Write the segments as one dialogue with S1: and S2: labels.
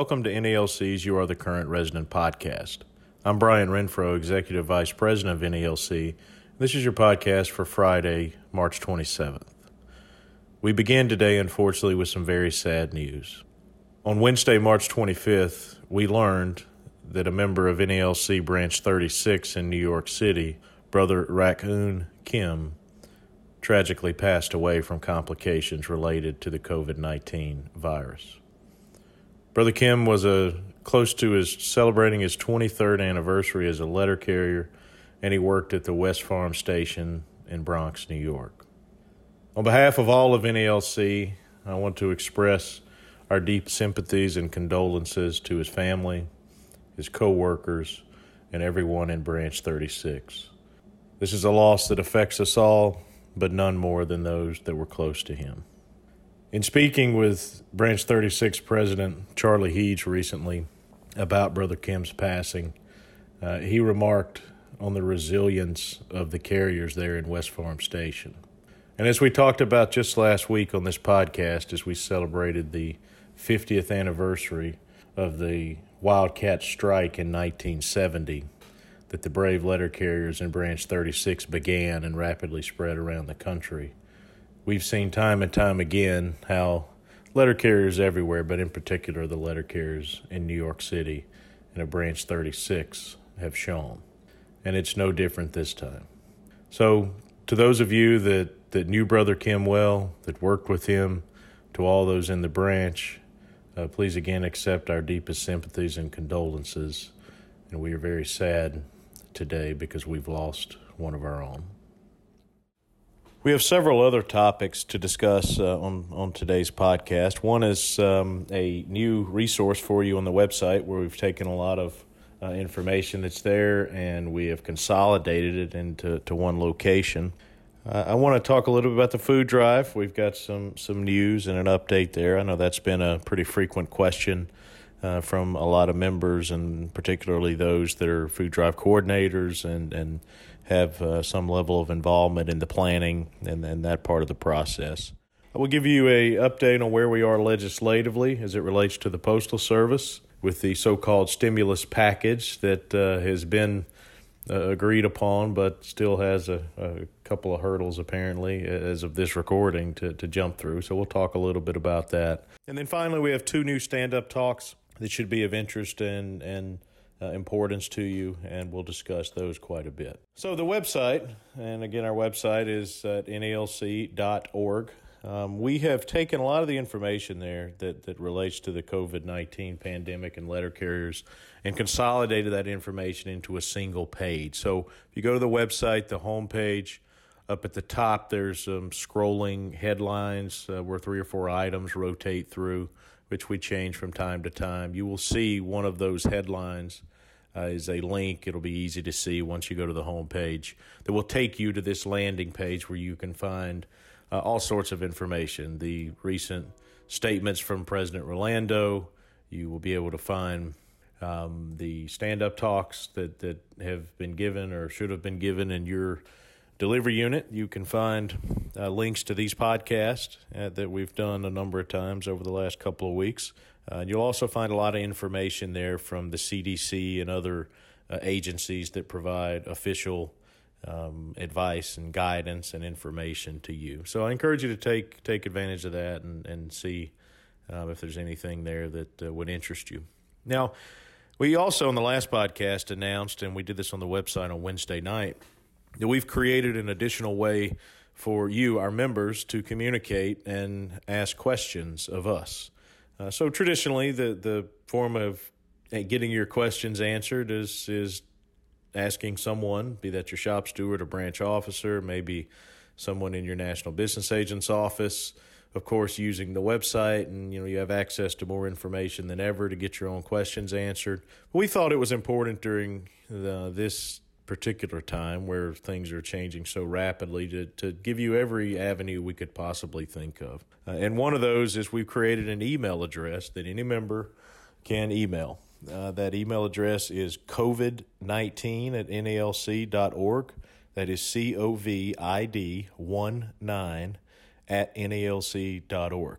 S1: Welcome to NALC's You Are the Current Resident podcast. I'm Brian Renfroe, Executive Vice President of NALC. This is your podcast for Friday, March 27th. We begin today, unfortunately, with some very sad news. On Wednesday, March 25th, we learned that a member of NALC Branch 36 in New York City, Brother Raccoon Kim, tragically passed away from complications related to the COVID 19 virus. Brother Kim was a close to his celebrating his 23rd anniversary as a letter carrier, and he worked at the West Farm Station in Bronx, New York. On behalf of all of NALC, I want to express our deep sympathies and condolences to his family, his co workers, and everyone in Branch 36. This is a loss that affects us all, but none more than those that were close to him. In speaking with Branch 36 President Charlie Heege recently about Brother Kim's passing, uh, he remarked on the resilience of the carriers there in West Farm Station. And as we talked about just last week on this podcast, as we celebrated the 50th anniversary of the Wildcat strike in 1970, that the brave letter carriers in Branch 36 began and rapidly spread around the country. We've seen time and time again how letter carriers everywhere, but in particular the letter carriers in New York City and a Branch 36 have shown. And it's no different this time. So, to those of you that, that knew Brother Kim well, that worked with him, to all those in the branch, uh, please again accept our deepest sympathies and condolences. And we are very sad today because we've lost one of our own. We have several other topics to discuss uh, on, on today's podcast. One is um, a new resource for you on the website where we've taken a lot of uh, information that's there and we have consolidated it into to one location. Uh, I want to talk a little bit about the food drive. We've got some, some news and an update there. I know that's been a pretty frequent question uh, from a lot of members, and particularly those that are food drive coordinators and, and have uh, some level of involvement in the planning and, and that part of the process. I will give you a update on where we are legislatively as it relates to the Postal Service with the so-called stimulus package that uh, has been uh, agreed upon, but still has a, a, couple of hurdles apparently as of this recording to, to jump through. So we'll talk a little bit about that. And then finally, we have two new stand-up talks that should be of interest and and uh, importance to you, and we'll discuss those quite a bit. So, the website, and again, our website is at nalc.org. Um, we have taken a lot of the information there that, that relates to the COVID 19 pandemic and letter carriers and consolidated that information into a single page. So, if you go to the website, the homepage, up at the top, there's some scrolling headlines uh, where three or four items rotate through which we change from time to time. You will see one of those headlines uh, is a link. It'll be easy to see once you go to the home page that will take you to this landing page where you can find uh, all sorts of information. The recent statements from President Rolando. You will be able to find um, the stand up talks that, that have been given or should have been given in your delivery unit. You can find uh, links to these podcasts uh, that we've done a number of times over the last couple of weeks. Uh, you'll also find a lot of information there from the CDC and other uh, agencies that provide official um, advice and guidance and information to you. So I encourage you to take take advantage of that and and see uh, if there's anything there that uh, would interest you. Now, we also in the last podcast announced, and we did this on the website on Wednesday night that we've created an additional way for you, our members, to communicate and ask questions of us. Uh, so traditionally, the the form of getting your questions answered is is asking someone, be that your shop steward or branch officer, maybe someone in your national business agent's office. Of course, using the website, and you know you have access to more information than ever to get your own questions answered. We thought it was important during the, this particular time where things are changing so rapidly to, to give you every avenue we could possibly think of. Uh, and one of those is we've created an email address that any member can email. Uh, that email address is COVID19 at NALC.org. That is C O V I D 1 9 at NALC.org.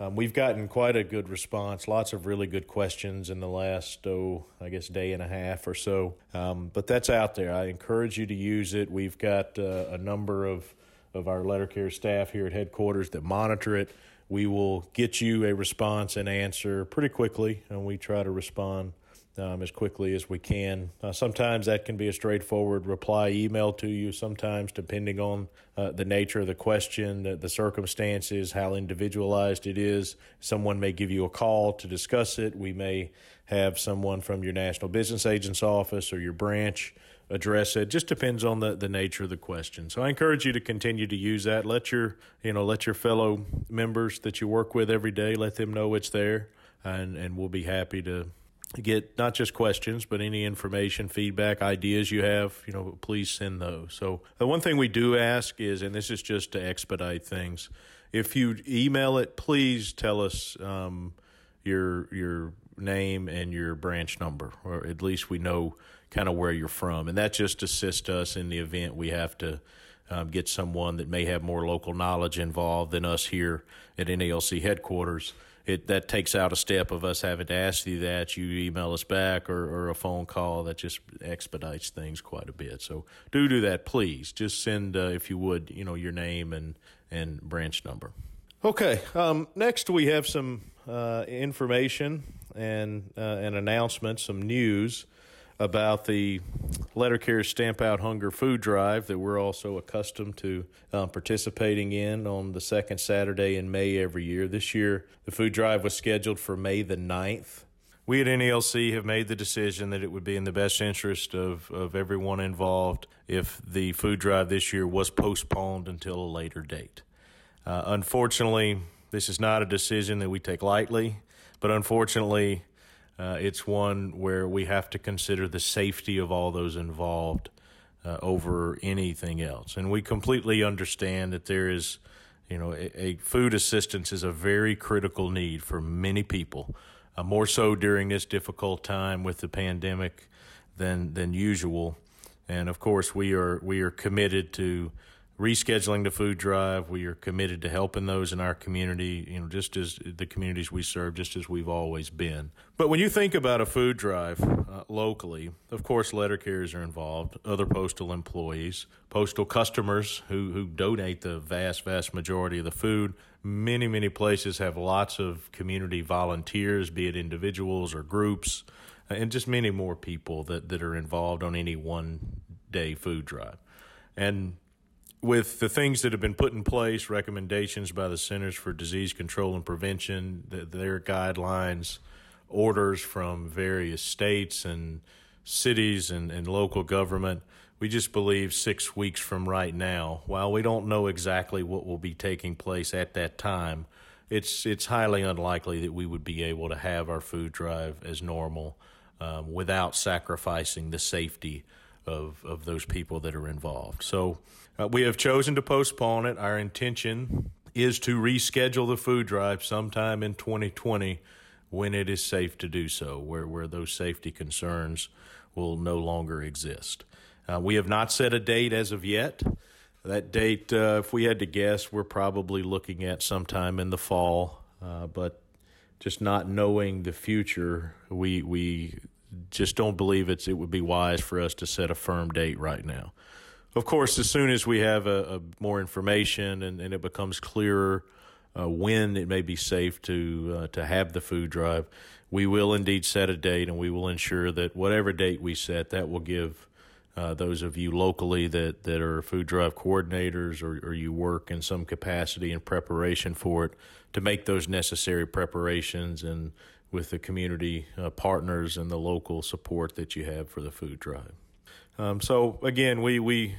S1: Um, we've gotten quite a good response, lots of really good questions in the last, oh, I guess, day and a half or so. Um, but that's out there. I encourage you to use it. We've got uh, a number of, of our letter care staff here at headquarters that monitor it. We will get you a response and answer pretty quickly, and we try to respond um, as quickly as we can. Uh, sometimes that can be a straightforward reply email to you, sometimes, depending on uh, the nature of the question, the, the, circumstances, how individualized it is. Someone may give you a call to discuss it. We may have someone from your National Business Agent's office or your branch address it. Just depends on the, the nature of the question. So I encourage you to continue to use that. Let your you know let your fellow members that you work with every day let them know it's there, and and we'll be happy to get not just questions, but any information, feedback, ideas you have, you know, please send those. So the one thing we do ask is, and this is just to expedite things, if you email it, please tell us um, your your name and your branch number, or at least we know kind of where you're from, and that just assists us in the event we have to. Um, get someone that may have more local knowledge involved than us here at NALC headquarters it that takes out a step of us having to ask you that. You email us back or, or a phone call that just expedites things quite a bit. So do do that, please. Just send, uh, if you would, you know, your name and and branch number. Okay. Um, next, we have some uh, information and uh, an announcement, some news about the Letter Care Stamp Out Hunger food drive that we're also accustomed to um, participating in on the second Saturday in May every year. This year, the food drive was scheduled for May the 9th. We at NALC have made the decision that it would be in the best interest of, of everyone involved if the food drive this year was postponed until a later date. Uh, unfortunately, this is not a decision that we take lightly, but unfortunately, uh, it's one where we have to consider the safety of all those involved uh, over anything else. And we completely understand that there is, you know, a, a food assistance is a very critical need for many people, uh, more so during this difficult time with the pandemic than than usual. And of course, we are we are committed to rescheduling the food drive. We are committed to helping those in our community, you know, just as the communities we serve, just as we've always been. But when you think about a food drive uh, locally, of course, letter carriers are involved, other postal employees, postal customers who, who donate the vast, vast majority of the food. Many, many places have lots of community volunteers, be it individuals or groups, and just many more people that, that are involved on any one day food drive. And with the things that have been put in place, recommendations by the Centers for Disease Control and Prevention, the, their guidelines, orders from various states and cities and, and local government, we just believe six weeks from right now, while we don't know exactly what will be taking place at that time, it's it's highly unlikely that we would be able to have our food drive as normal um, without sacrificing the safety of, of those people that are involved. So uh, we have chosen to postpone it. Our intention is to reschedule the food drive sometime in 2020 when it is safe to do so, where, where those safety concerns will no longer exist. Uh, we have not set a date as of yet. That date, uh, if we had to guess, we're probably looking at sometime in the fall, uh, but just not knowing the future, we we just don't believe it's it would be wise for us to set a firm date right now. Of course, as soon as we have a, a more information and, and, it becomes clearer uh, when it may be safe to uh, to have the food drive, we will indeed set a date, and we will ensure that whatever date we set, that will give uh, those of you locally that, that are food drive coordinators or, or you work in some capacity in preparation for it to make those necessary preparations and with the community uh, partners and the local support that you have for the food drive. Um, so again, we we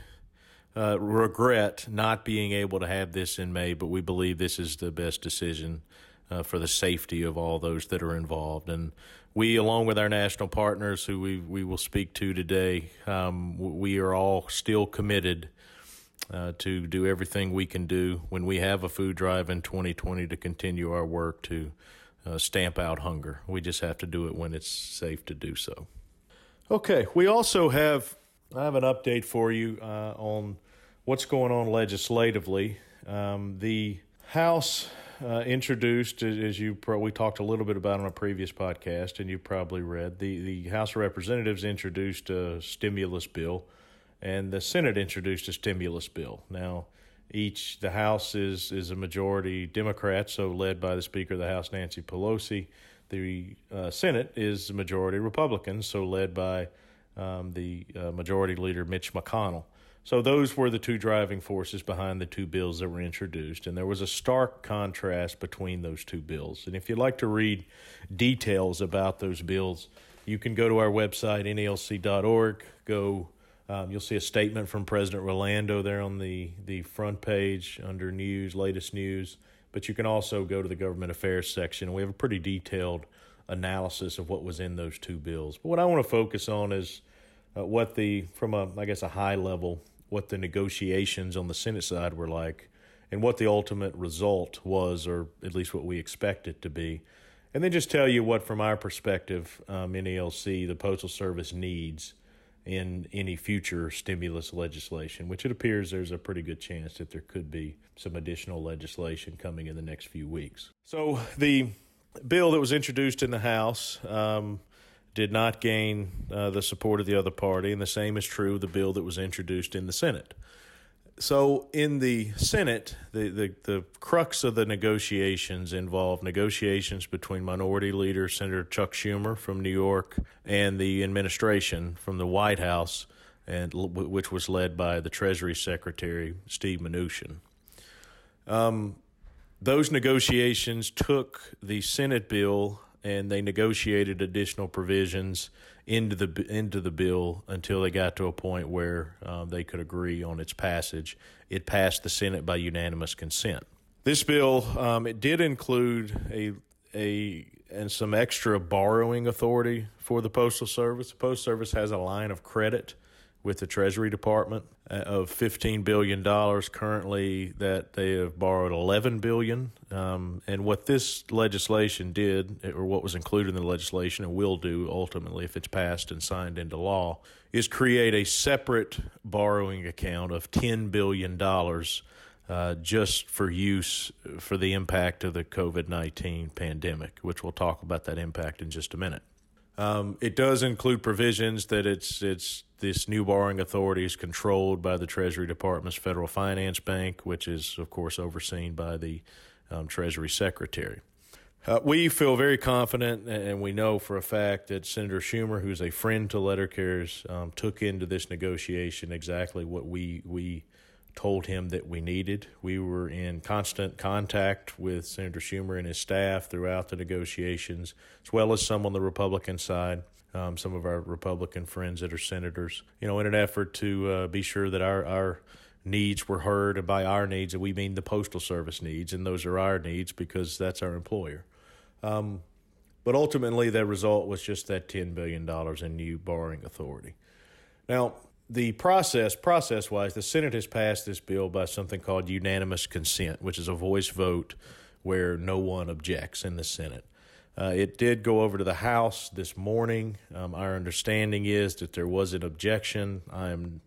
S1: uh, regret not being able to have this in May, but we believe this is the best decision uh, for the safety of all those that are involved. And we, along with our national partners, who we we will speak to today, um, we are all still committed. Uh, to do everything we can do when we have a food drive in 2020 to continue our work to uh, stamp out hunger. We just have to do it when it's safe to do so. Okay, we also have I have an update for you uh, on what's going on legislatively. Um, the House uh, introduced, as you pro- we talked a little bit about on a previous podcast, and you probably read the the House of Representatives introduced a stimulus bill, and the Senate introduced a stimulus bill. Now, each the House is is a majority Democrat, so led by the Speaker of the House, Nancy Pelosi. The uh, Senate is a majority Republican, so led by um, the uh, Majority Leader Mitch McConnell. So those were the two driving forces behind the two bills that were introduced, and there was a stark contrast between those two bills. And if you'd like to read details about those bills, you can go to our website nalc.org. Go, um, you'll see a statement from President Rolando there on the the front page under news, latest news. But you can also go to the government affairs section. We have a pretty detailed analysis of what was in those two bills. But what I want to focus on is uh, what the from a I guess a high level what the negotiations on the Senate side were like and what the ultimate result was, or at least what we expect it to be. And then just tell you what, from our perspective, um, NALC, the Postal Service needs in any future stimulus legislation, which it appears there's a pretty good chance that there could be some additional legislation coming in the next few weeks. So, the bill that was introduced in the House um, did not gain uh, the support of the other party, and the same is true of the bill that was introduced in the Senate. So, in the Senate, the, the, the crux of the negotiations involved negotiations between Minority Leader Senator Chuck Schumer from New York and the administration from the White House, and which was led by the Treasury Secretary Steve Mnuchin. Um, those negotiations took the Senate bill and they negotiated additional provisions into the into the bill until they got to a point where uh, they could agree on its passage. It passed the Senate by unanimous consent. This bill um, it did include a a and some extra borrowing authority for the postal service. The post service has a line of credit with the Treasury Department uh, of fifteen billion dollars currently that they have borrowed eleven billion. Um, and what this legislation did, or what was included in the legislation, and will do ultimately if it's passed and signed into law, is create a separate borrowing account of ten billion dollars. Uh, just for use for the impact of the COVID 19 pandemic, which we'll talk about that impact in just a minute. Um, it does include provisions that it's it's this new borrowing authority is controlled by the Treasury Department's Federal Finance Bank, which is of course overseen by the um, Treasury Secretary. Uh, we feel very confident, and we know for a fact that Senator Schumer, who's a friend to letter carriers, um, took into this negotiation exactly what we we told him that we needed. We were in constant contact with Senator Schumer and his staff throughout the negotiations, as well as some on the Republican side, um, some of our Republican friends that are senators, you know, in an effort to uh, be sure that our, our needs were heard. And by our needs, we mean the Postal Service needs, and those are our needs because that's our employer. Um, but ultimately, the result was just that $10 billion in new borrowing authority. Now, the process, process wise, the Senate has passed this bill by something called unanimous consent, which is a voice vote where no one objects in the Senate. Uh, it did go over to the House this morning. Um, our understanding is that there was an objection. I'm,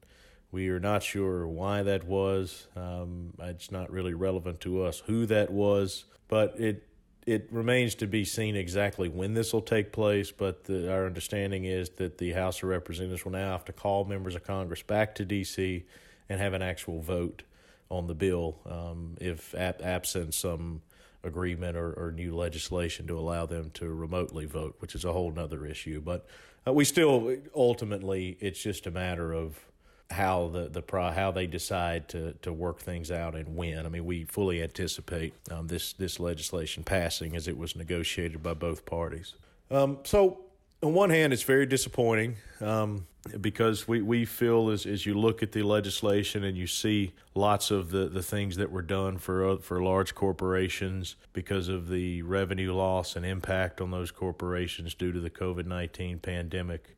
S1: we are not sure why that was. Um, it's not really relevant to us who that was, but it it remains to be seen exactly when this will take place, but the, our understanding is that the House of Representatives will now have to call members of Congress back to D.C. and have an actual vote on the bill um, if ab- absent some agreement or, or, new legislation to allow them to remotely vote, which is a whole other issue. But uh, we still ultimately, it's just a matter of how the the pro, how they decide to to work things out and when. I mean, we fully anticipate um, this this legislation passing as it was negotiated by both parties. Um, so, on one hand, it's very disappointing um, because we, we feel as as you look at the legislation and you see lots of the, the things that were done for uh, for large corporations because of the revenue loss and impact on those corporations due to the COVID nineteen pandemic.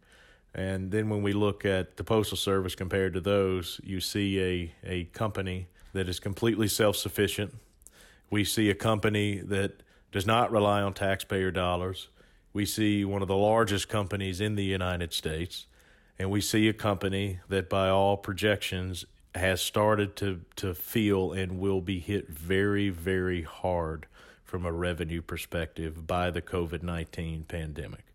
S1: And then when we look at the Postal Service compared to those, you see a, a company that is completely self sufficient. We see a company that does not rely on taxpayer dollars. We see one of the largest companies in the United States. And we see a company that, by all projections, has started to, to feel and will be hit very, very hard from a revenue perspective by the COVID 19 pandemic.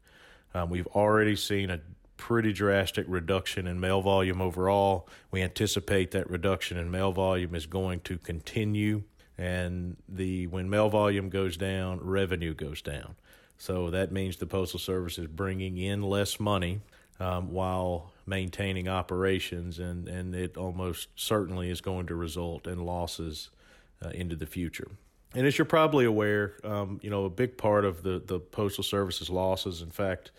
S1: Um, we've already seen a pretty drastic reduction in mail volume overall. We anticipate that reduction in mail volume is going to continue and the when mail volume goes down, revenue goes down. So that means the postal service is bringing in less money um, while maintaining operations, and and it almost certainly is going to result in losses uh, into the future. And as you're probably aware, um, you know a big part of the the postal service's losses, in fact,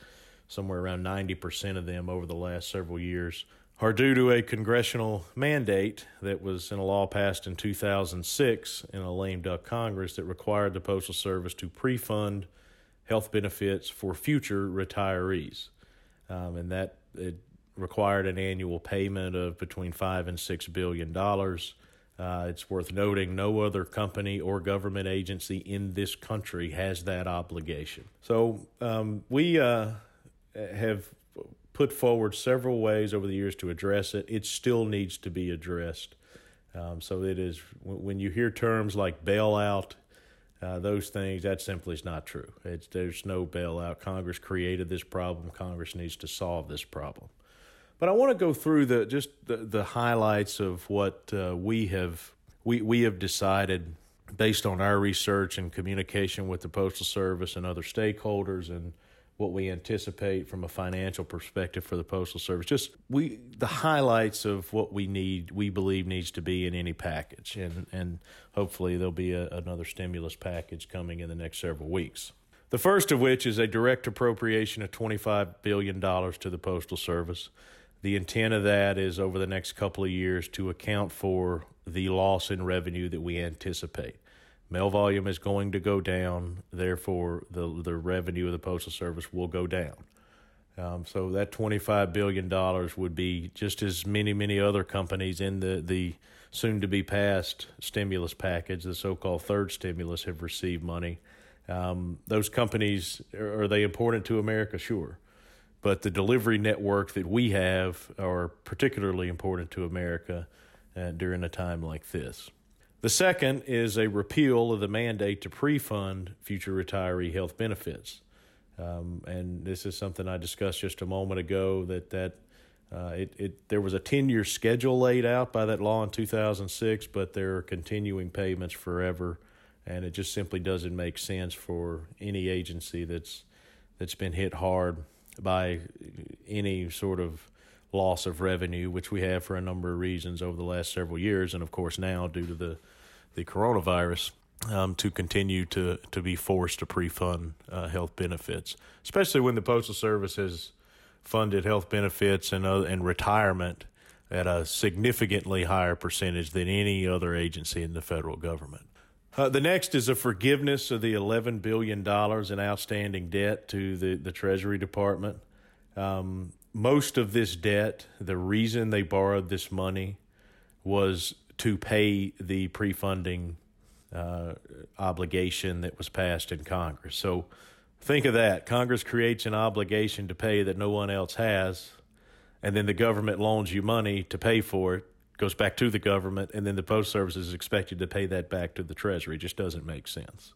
S1: somewhere around ninety percent of them over the last several years are due to a congressional mandate that was in a law passed in 2006 in a lame duck Congress that required the Postal Service to pre fund health benefits for future retirees. Um, and that it required an annual payment of between five and six billion dollars. Uh, it's worth noting no other company or government agency in this country has that obligation. So um, we uh, have put forward several ways over the years to address it. It still needs to be addressed. Um, so it is when you hear terms like bailout, uh, those things that simply is not true. It's, there's no bailout. Congress created this problem. Congress needs to solve this problem. But I want to go through the just the, the highlights of what uh, we have we we have decided based on our research and communication with the postal service and other stakeholders and what we anticipate from a financial perspective for the postal service. Just we the highlights of what we need we believe needs to be in any package. And and hopefully there'll be a, another stimulus package coming in the next several weeks. The first of which is a direct appropriation of 25 billion dollars to the postal service. The intent of that is over the next couple of years to account for the loss in revenue that we anticipate Mail volume is going to go down, therefore, the, the revenue of the Postal Service will go down. Um, so that $25 billion would be just as many, many other companies in the, the soon to be passed stimulus package, the so called third stimulus, have received money. Um, those companies, are they important to America? Sure. But the delivery network that we have are particularly important to America uh, during a time like this. The second is a repeal of the mandate to pre fund future retiree health benefits. Um, and this is something I discussed just a moment ago that, that uh, it, it, there was a 10 year schedule laid out by that law in 2006, but there are continuing payments forever. And it just simply doesn't make sense for any agency that's, that's been hit hard by any sort of loss of revenue, which we have for a number of reasons over the last several years, and of course now due to the the coronavirus. Um, to continue to, to be forced to pre-fund uh, health benefits, especially when the Postal Service has funded health benefits and uh, and retirement at a significantly higher percentage than any other agency in the federal government. Uh, the next is a forgiveness of the $11 billion in outstanding debt to the, the Treasury Department. Um, most of this debt, the reason they borrowed this money was to pay the pre funding uh, obligation that was passed in Congress. So think of that. Congress creates an obligation to pay that no one else has, and then the government loans you money to pay for it, goes back to the government, and then the Post Service is expected to pay that back to the Treasury. It just doesn't make sense.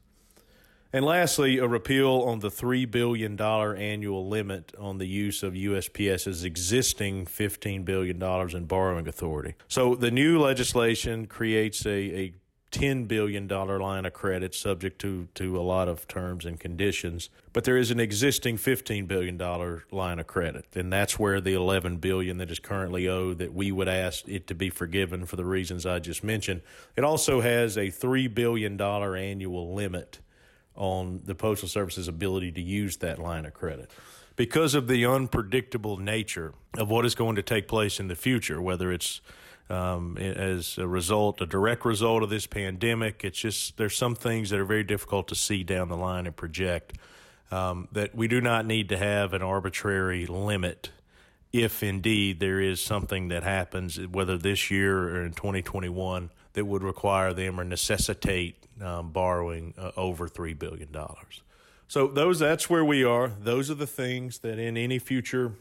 S1: And lastly, a repeal on the $3 billion annual limit on the use of USPS's existing $15 billion in borrowing authority. So the new legislation creates a, a $10 billion line of credit subject to, to a lot of terms and conditions. But there is an existing $15 billion line of credit. And that's where the 11 billion that is currently owed that we would ask it to be forgiven for the reasons I just mentioned. It also has a $3 billion annual limit on the Postal Service's ability to use that line of credit. Because of the unpredictable nature of what is going to take place in the future, whether it's um, as a result, a direct result of this pandemic, it's just there's some things that are very difficult to see down the line and project. Um, that we do not need to have an arbitrary limit if indeed there is something that happens, whether this year or in 2021, that would require them or necessitate um, borrowing uh, over $3 billion. So those that's where we are. Those are the things that in any future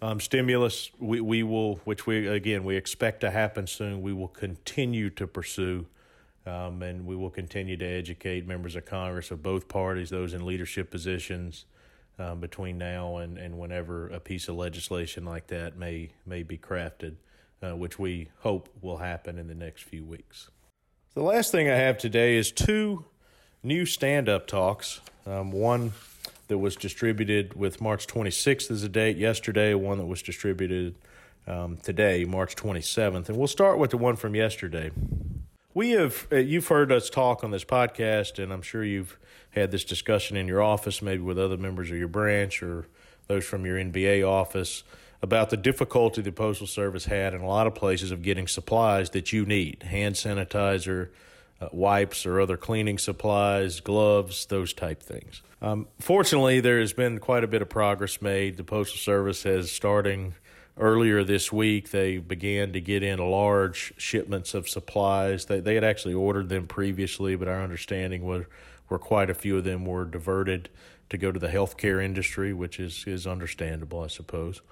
S1: um, stimulus, we, we will, which we again we expect to happen soon. We will continue to pursue, um, and we will continue to educate members of Congress of both parties, those in leadership positions, um, between now and, and whenever a piece of legislation like that may may be crafted, uh, which we hope will happen in the next few weeks. The last thing I have today is two new stand up talks. Um, one that was distributed with March 26th as a date yesterday, one that was distributed um, today, March 27th. And we'll start with the one from yesterday. We have, uh, you've heard us talk on this podcast, and I'm sure you've had this discussion in your office, maybe with other members of your branch or those from your NBA office, about the difficulty the Postal Service had in a lot of places of getting supplies that you need hand sanitizer, uh, wipes or other cleaning supplies, gloves, those type things. Um, fortunately, there has been quite a bit of progress made. The Postal Service has, starting earlier this week, they began to get in large shipments of supplies. They, they had actually ordered them previously, but our understanding was where quite a few of them were diverted to go to the healthcare industry, which is, is understandable, I suppose.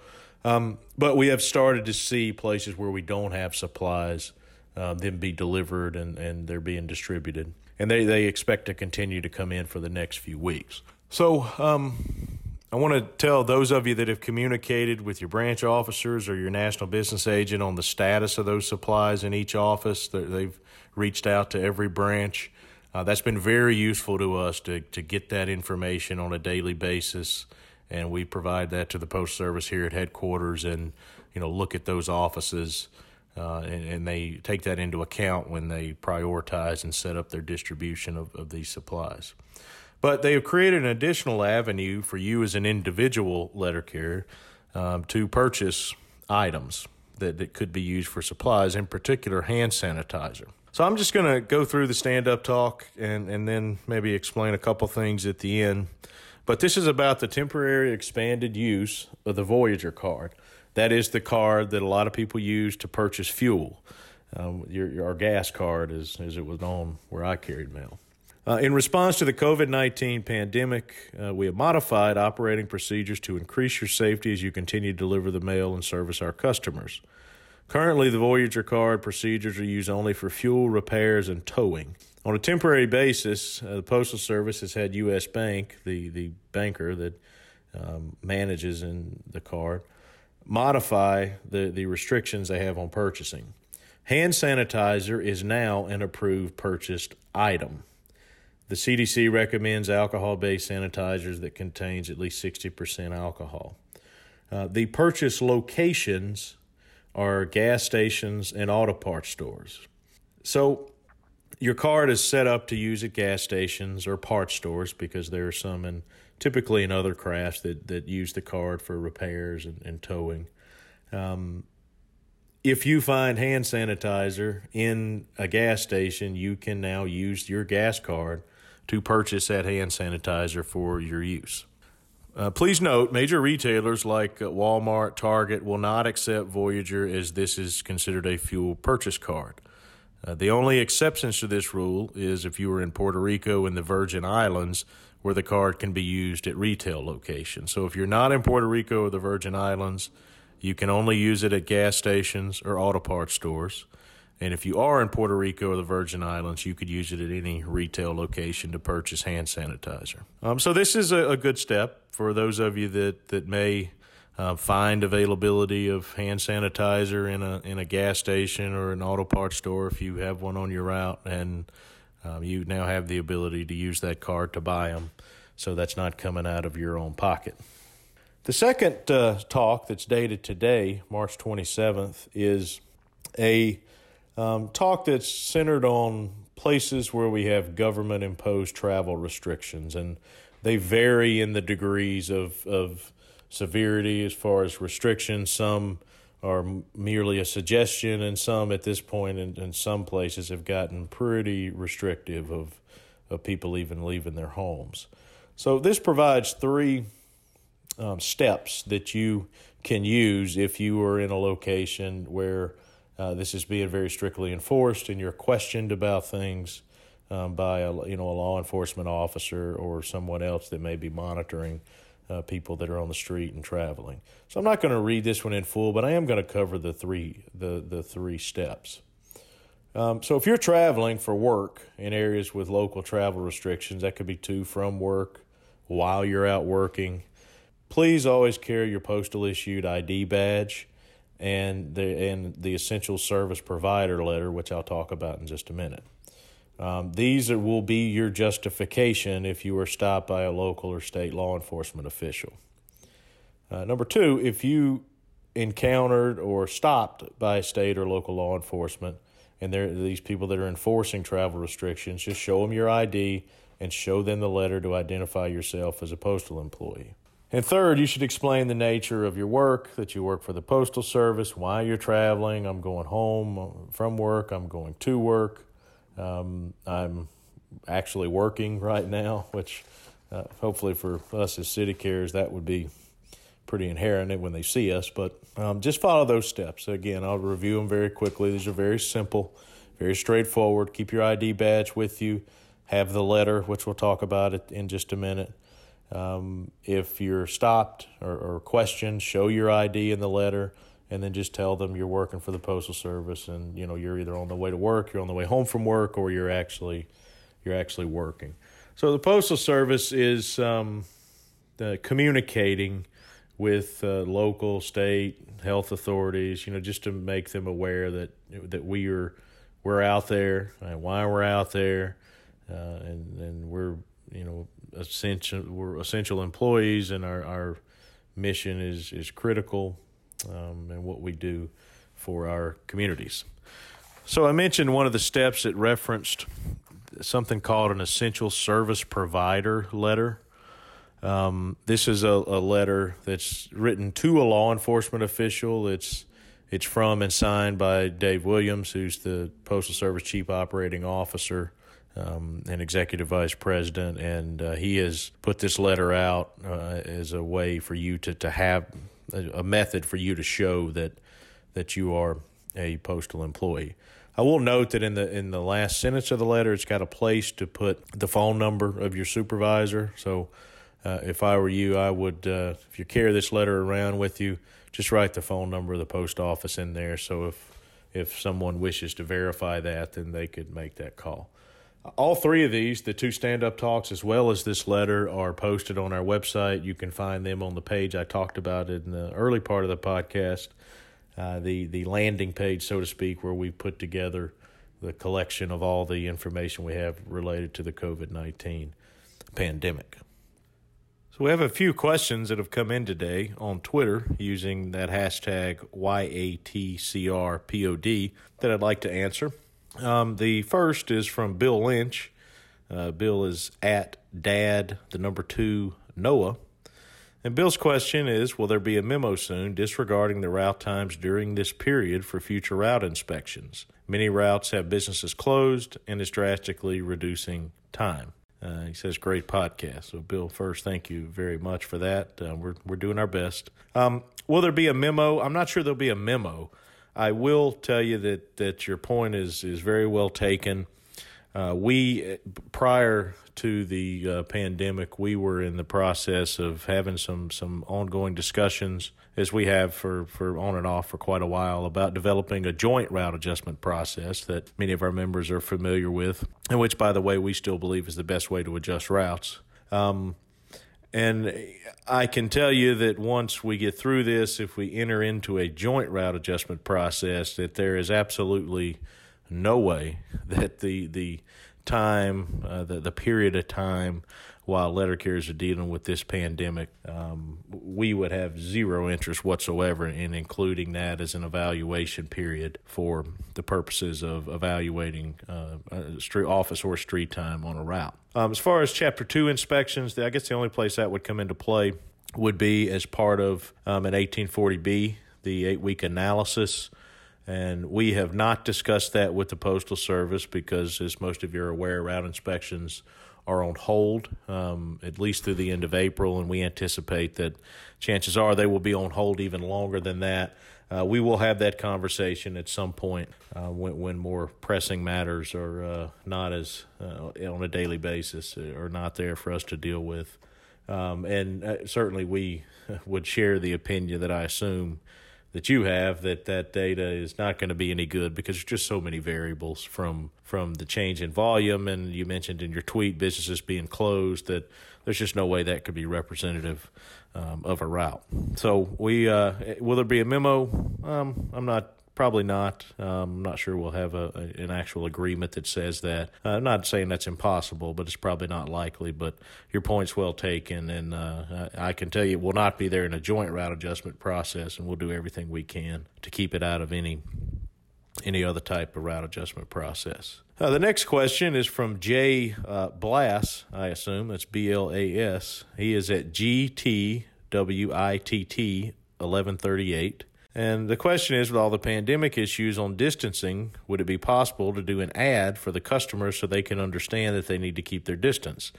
S1: Um, but we have started to see places where we don't have supplies uh, be delivered and, and they're being distributed. And they, they expect to continue to come in for the next few weeks. So um, I want to tell those of you that have communicated with your branch officers or your national business agent on the status of those supplies in each office. They've reached out to every branch. Uh, that's been very useful to us to, to get that information on a daily basis. And we provide that to the Post Service here at headquarters and, you know, look at those offices uh, and, and, they take that into account when they prioritize and set up their distribution of, of these supplies. But they have created an additional avenue for you as an individual letter carrier um, to purchase items that, that could be used for supplies, in particular hand sanitizer. So I'm just going to go through the stand up talk and, and then maybe explain a couple things at the end. But this is about the temporary expanded use of the Voyager card. That is the card that a lot of people use to purchase fuel. Um, your, your, our gas card, as, as it was known where I carried mail. Uh, in response to the COVID 19 pandemic, uh, we have modified operating procedures to increase your safety as you continue to deliver the mail and service our customers. Currently, the Voyager card procedures are used only for fuel, repairs, and towing. On a temporary basis, uh, the Postal Service has had U.S. Bank, the, the banker that um, manages in the card, modify the, the restrictions they have on purchasing. Hand sanitizer is now an approved purchased item. The CDC recommends alcohol based sanitizers that contains at least 60% alcohol. Uh, the purchase locations are gas stations and auto parts stores. So your card is set up to use at gas stations or parts stores because there are some in typically in other crafts that, that use the card for repairs and, and towing. Um, if you find hand sanitizer in a gas station, you can now use your gas card to purchase that hand sanitizer for your use. Uh, please note, major retailers like Walmart, Target will not accept Voyager as this is considered a fuel purchase card. Uh, the only exceptions to this rule is if you are in Puerto Rico and the Virgin Islands, where the card can be used at retail locations. So if you're not in Puerto Rico or the Virgin Islands, you can only use it at gas stations or auto parts stores. And if you are in Puerto Rico or the Virgin Islands, you could use it at any retail location to purchase hand sanitizer. Um, so this is a, a, good step for those of you that that may uh, find availability of hand sanitizer in a in a gas station or an auto parts store if you have one on your route, and um, you now have the ability to use that card to buy them. So that's not coming out of your own pocket. The second uh, talk that's dated today, March 27th, is a um, talk that's centered on places where we have government imposed travel restrictions, and they vary in the degrees of, of severity as far as restrictions. Some are merely a suggestion, and some at this point in, in some places have gotten pretty restrictive of, of people even leaving their homes. So, this provides three um, steps that you can use if you are in a location where uh, this is being very strictly enforced and you're questioned about things um, by a you know a law enforcement officer or someone else that may be monitoring uh, people that are on the street and traveling. So I'm not going to read this one in full, but I am going to cover the three the the three steps. Um, so if you're traveling for work in areas with local travel restrictions, that could be to from work, while you're out working. Please always carry your postal issued ID badge and the and the essential service provider letter, which I'll talk about in just a minute. Um, these are, will be your justification if you are stopped by a local or state law enforcement official. Uh, number two, if you encountered or stopped by state or local law enforcement, and they're these people that are enforcing travel restrictions, just show them your ID and show them the letter to identify yourself as a postal employee. And third, you should explain the nature of your work, that you work for the Postal Service, why you're traveling. I'm going home from work, I'm going to work. Um, I'm actually working right now, which uh, hopefully for us as city carriers, that would be pretty inherent when they see us. But um, just follow those steps. Again, I'll review them very quickly. These are very simple, very straightforward. Keep your ID badge with you. Have the letter, which we'll talk about it in just a minute. Um, if you're stopped or, or questioned, show your ID in the letter and then just tell them you're working for the postal service and you know you're either on the way to work you're on the way home from work or you're actually you're actually working. So the postal service is um, uh, communicating with uh, local state health authorities you know just to make them aware that that we are we're out there and why we're out there uh, and and we're you know essential we're essential employees and our, our mission is is critical um, and what we do for our communities. So I mentioned one of the steps that referenced something called an essential service provider letter. Um, this is a, a, letter that's written to a law enforcement official. It's it's from and signed by Dave Williams, who's the Postal Service Chief Operating Officer um, and Executive Vice President, and uh, he has put this letter out uh, as a way for you to to have a method for you to show that that you are a postal employee. I will note that in the in the last sentence of the letter, it's got a place to put the phone number of your supervisor. So, uh, if I were you, I would uh, if you carry this letter around with you, just write the phone number of the post office in there. So if if someone wishes to verify that, then they could make that call. All three of these, the two stand up talks as well as this letter, are posted on our website. You can find them on the page I talked about in the early part of the podcast, uh, the, the landing page, so to speak, where we put together the collection of all the information we have related to the COVID 19 pandemic. So we have a few questions that have come in today on Twitter using that hashtag YATCRPOD that I'd like to answer. Um, the first is from Bill Lynch. Uh, Bill is at dad, the number two, Noah. And Bill's question is Will there be a memo soon disregarding the route times during this period for future route inspections? Many routes have businesses closed and is drastically reducing time. Uh, he says, "Great podcast." So, Bill, first, thank you very much for that. Uh, we're we're doing our best. Um, will there be a memo? I'm not sure there'll be a memo. I will tell you that that your point is is very well taken. Uh, we prior to the uh, pandemic, we were in the process of having some some ongoing discussions, as we have for for on and off for quite a while, about developing a joint route adjustment process that many of our members are familiar with, and which, by the way, we still believe is the best way to adjust routes. Um, and I can tell you that once we get through this, if we enter into a joint route adjustment process, that there is absolutely no way that the the time, uh, the the period of time while letter carriers are dealing with this pandemic, um, we would have zero interest whatsoever in including that as an evaluation period for the purposes of evaluating uh, street office or street time on a route. Um, as far as Chapter Two inspections, I guess the only place that would come into play would be as part of um, an 1840B, the eight week analysis. And we have not discussed that with the Postal Service because, as most of you are aware, route inspections are on hold um, at least through the end of April, and we anticipate that chances are they will be on hold even longer than that. Uh, we will have that conversation at some point uh, when, when, more pressing matters are uh, not as uh, on a daily basis or not there for us to deal with. Um, and uh, certainly we would share the opinion that I assume that you have that that data is not going to be any good because there's just so many variables from from the change in volume and you mentioned in your tweet businesses being closed that there's just no way that could be representative um, of a route. So we uh, will there be a memo? Um, I'm not Probably not. Um, I'm not sure we'll have a, a, an actual agreement that says that. Uh, I'm not saying that's impossible, but it's probably not likely. But your point's well taken, and uh, I can tell you it will not be there in a joint route adjustment process, and we'll do everything we can to keep it out of any any other type of route adjustment process. Uh, the next question is from Jay uh, Blass, I assume. That's B L A S. He is at GTWITT 1138. And the question is, with all the pandemic issues on distancing, would it be possible to do an ad for the customers so they can understand that they need to keep their distance?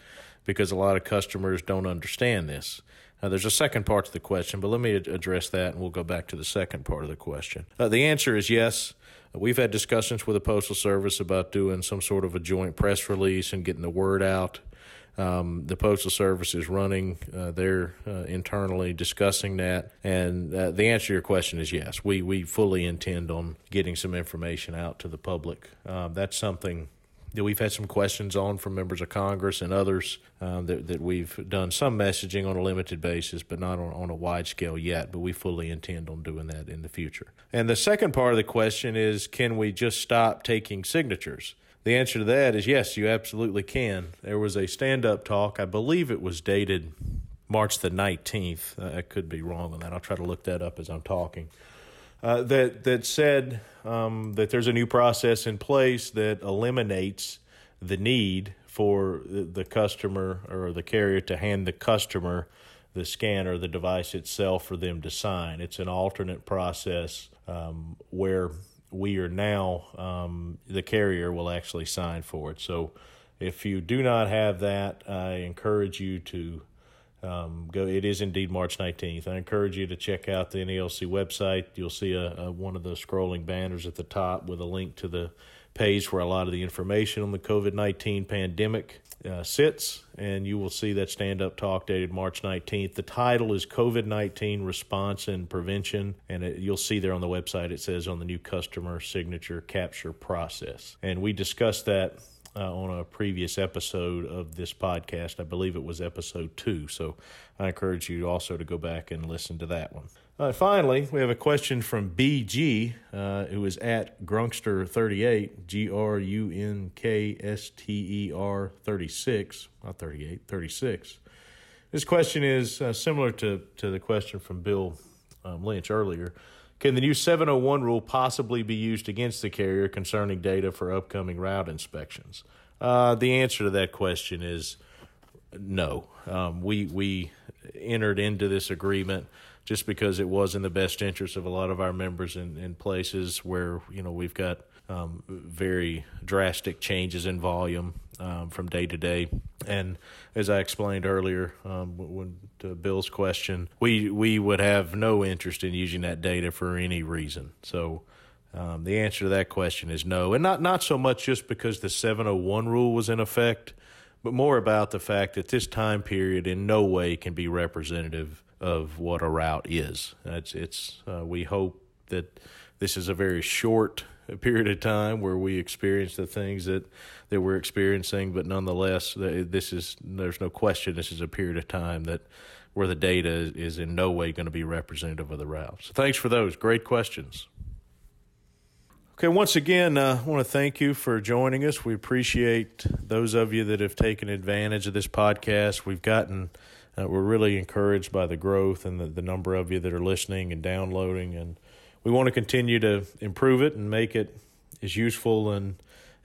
S1: Because a lot of customers don't understand this. Now, there's a second part to the question, but let me address that and we'll go back to the second part of the question. Uh, the answer is yes. We've had discussions with the Postal Service about doing some sort of a joint press release and getting the word out um, the Postal Service is running. Uh, they're uh, internally discussing that. And uh, the answer to your question is yes. We, we fully intend on getting some information out to the public. Um, that's something that we've had some questions on from members of Congress and others um, that, that we've done some messaging on a limited basis, but not on, on a wide scale yet. But we fully intend on doing that in the future. And the second part of the question is can we just stop taking signatures? The answer to that is yes, you absolutely can. There was a stand up talk, I believe it was dated March the 19th. Uh, I could be wrong on that. I'll try to look that up as I'm talking. Uh, that that said um, that there's a new process in place that eliminates the need for the customer or the carrier to hand the customer the scanner, the device itself, for them to sign. It's an alternate process um, where we are now um, the carrier will actually sign for it. So if you do not have that, I encourage you to um, go. It is indeed March 19th. I encourage you to check out the NALC website. You'll see a, a, one of the scrolling banners at the top with a link to the page where a lot of the information on the COVID 19 pandemic uh, sits, and you will see that stand up talk dated March 19th. The title is COVID 19 Response and Prevention, and it, you'll see there on the website it says on the new customer signature capture process. And we discussed that uh, on a previous episode of this podcast. I believe it was episode two. So I encourage you also to go back and listen to that one. Uh, finally, we have a question from BG, uh, who is at Grunkster38, G R U N K S T E R 36, not 38, 36. This question is uh, similar to, to the question from Bill um, Lynch earlier. Can the new 701 rule possibly be used against the carrier concerning data for upcoming route inspections? Uh, the answer to that question is no. Um, we we entered into this agreement just because it was in the best interest of a lot of our members in, in places where you know we've got um, very drastic changes in volume um, from day to day. And as I explained earlier, um, when to Bill's question, we we would have no interest in using that data for any reason. So. Um, the answer to that question is no, and not not so much just because the 701 rule was in effect, but more about the fact that this time period in no way can be representative of what a route is. It's it's uh, we hope that this is a very short period of time where we experience the things that that we're experiencing, but nonetheless, this is there's no question this is a period of time that where the data is in no way going to be representative of the route. So thanks for those great questions. Okay, once again, uh, I want to thank you for joining us. We appreciate those of you that have taken advantage of this podcast. We've gotten, uh, we're really encouraged by the growth and the, the number of you that are listening and downloading and we want to continue to improve it and make it as useful and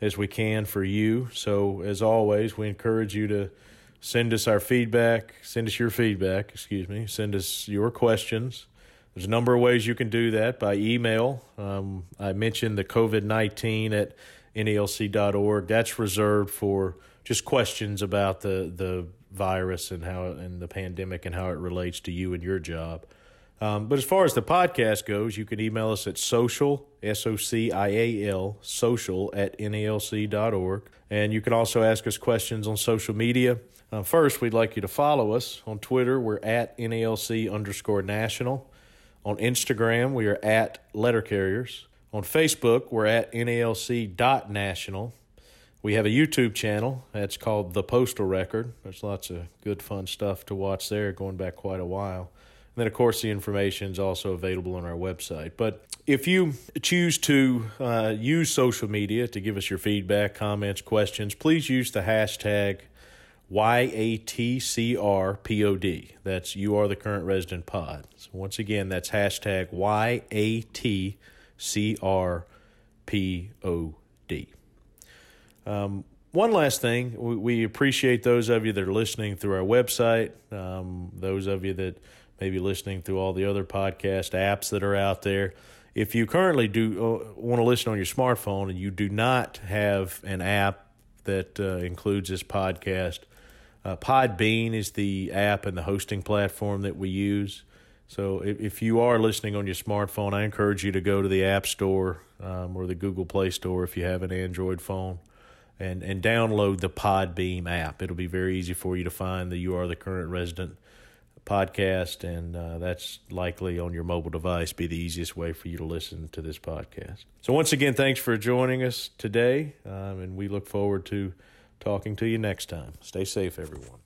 S1: as we can for you. So, as always, we encourage you to send us our feedback, send us your feedback, excuse me, send us your questions. There's a number of ways you can do that by email. Um, I mentioned the COVID 19 at NALC.org. That's reserved for just questions about the, the virus and how and the pandemic and how it relates to you and your job. Um, but as far as the podcast goes, you can email us at social, S O C I A L, social at NALC.org. And you can also ask us questions on social media. Uh, first, we'd like you to follow us on Twitter. We're at NALC underscore national. On Instagram, we are at letter carriers. On Facebook, we're at NALC.national. We have a YouTube channel that's called The Postal Record. There's lots of good, fun stuff to watch there going back quite a while. And then, of course, the information is also available on our website. But if you choose to uh, use social media to give us your feedback, comments, questions, please use the hashtag YATCRPOD. That's You Are the Current Resident Pod. So, once again, that's hashtag YATCRPOD. Um, one last thing, we, we, appreciate those of you that are listening through our website, um, those of you that may be listening through all the other podcast apps that are out there. If you currently do uh, want to listen on your smartphone and you do not have an app that uh, includes this podcast, uh, Podbean is the app and the hosting platform that we use. So if, if you are listening on your smartphone, I encourage you to go to the App Store um, or the Google Play Store if you have an Android phone and, and download the Podbean app. It'll be very easy for you to find the You Are the Current Resident podcast, and uh, that's likely on your mobile device be the easiest way for you to listen to this podcast. So once again, thanks for joining us today, um, and we look forward to talking to you next time. Stay safe, everyone.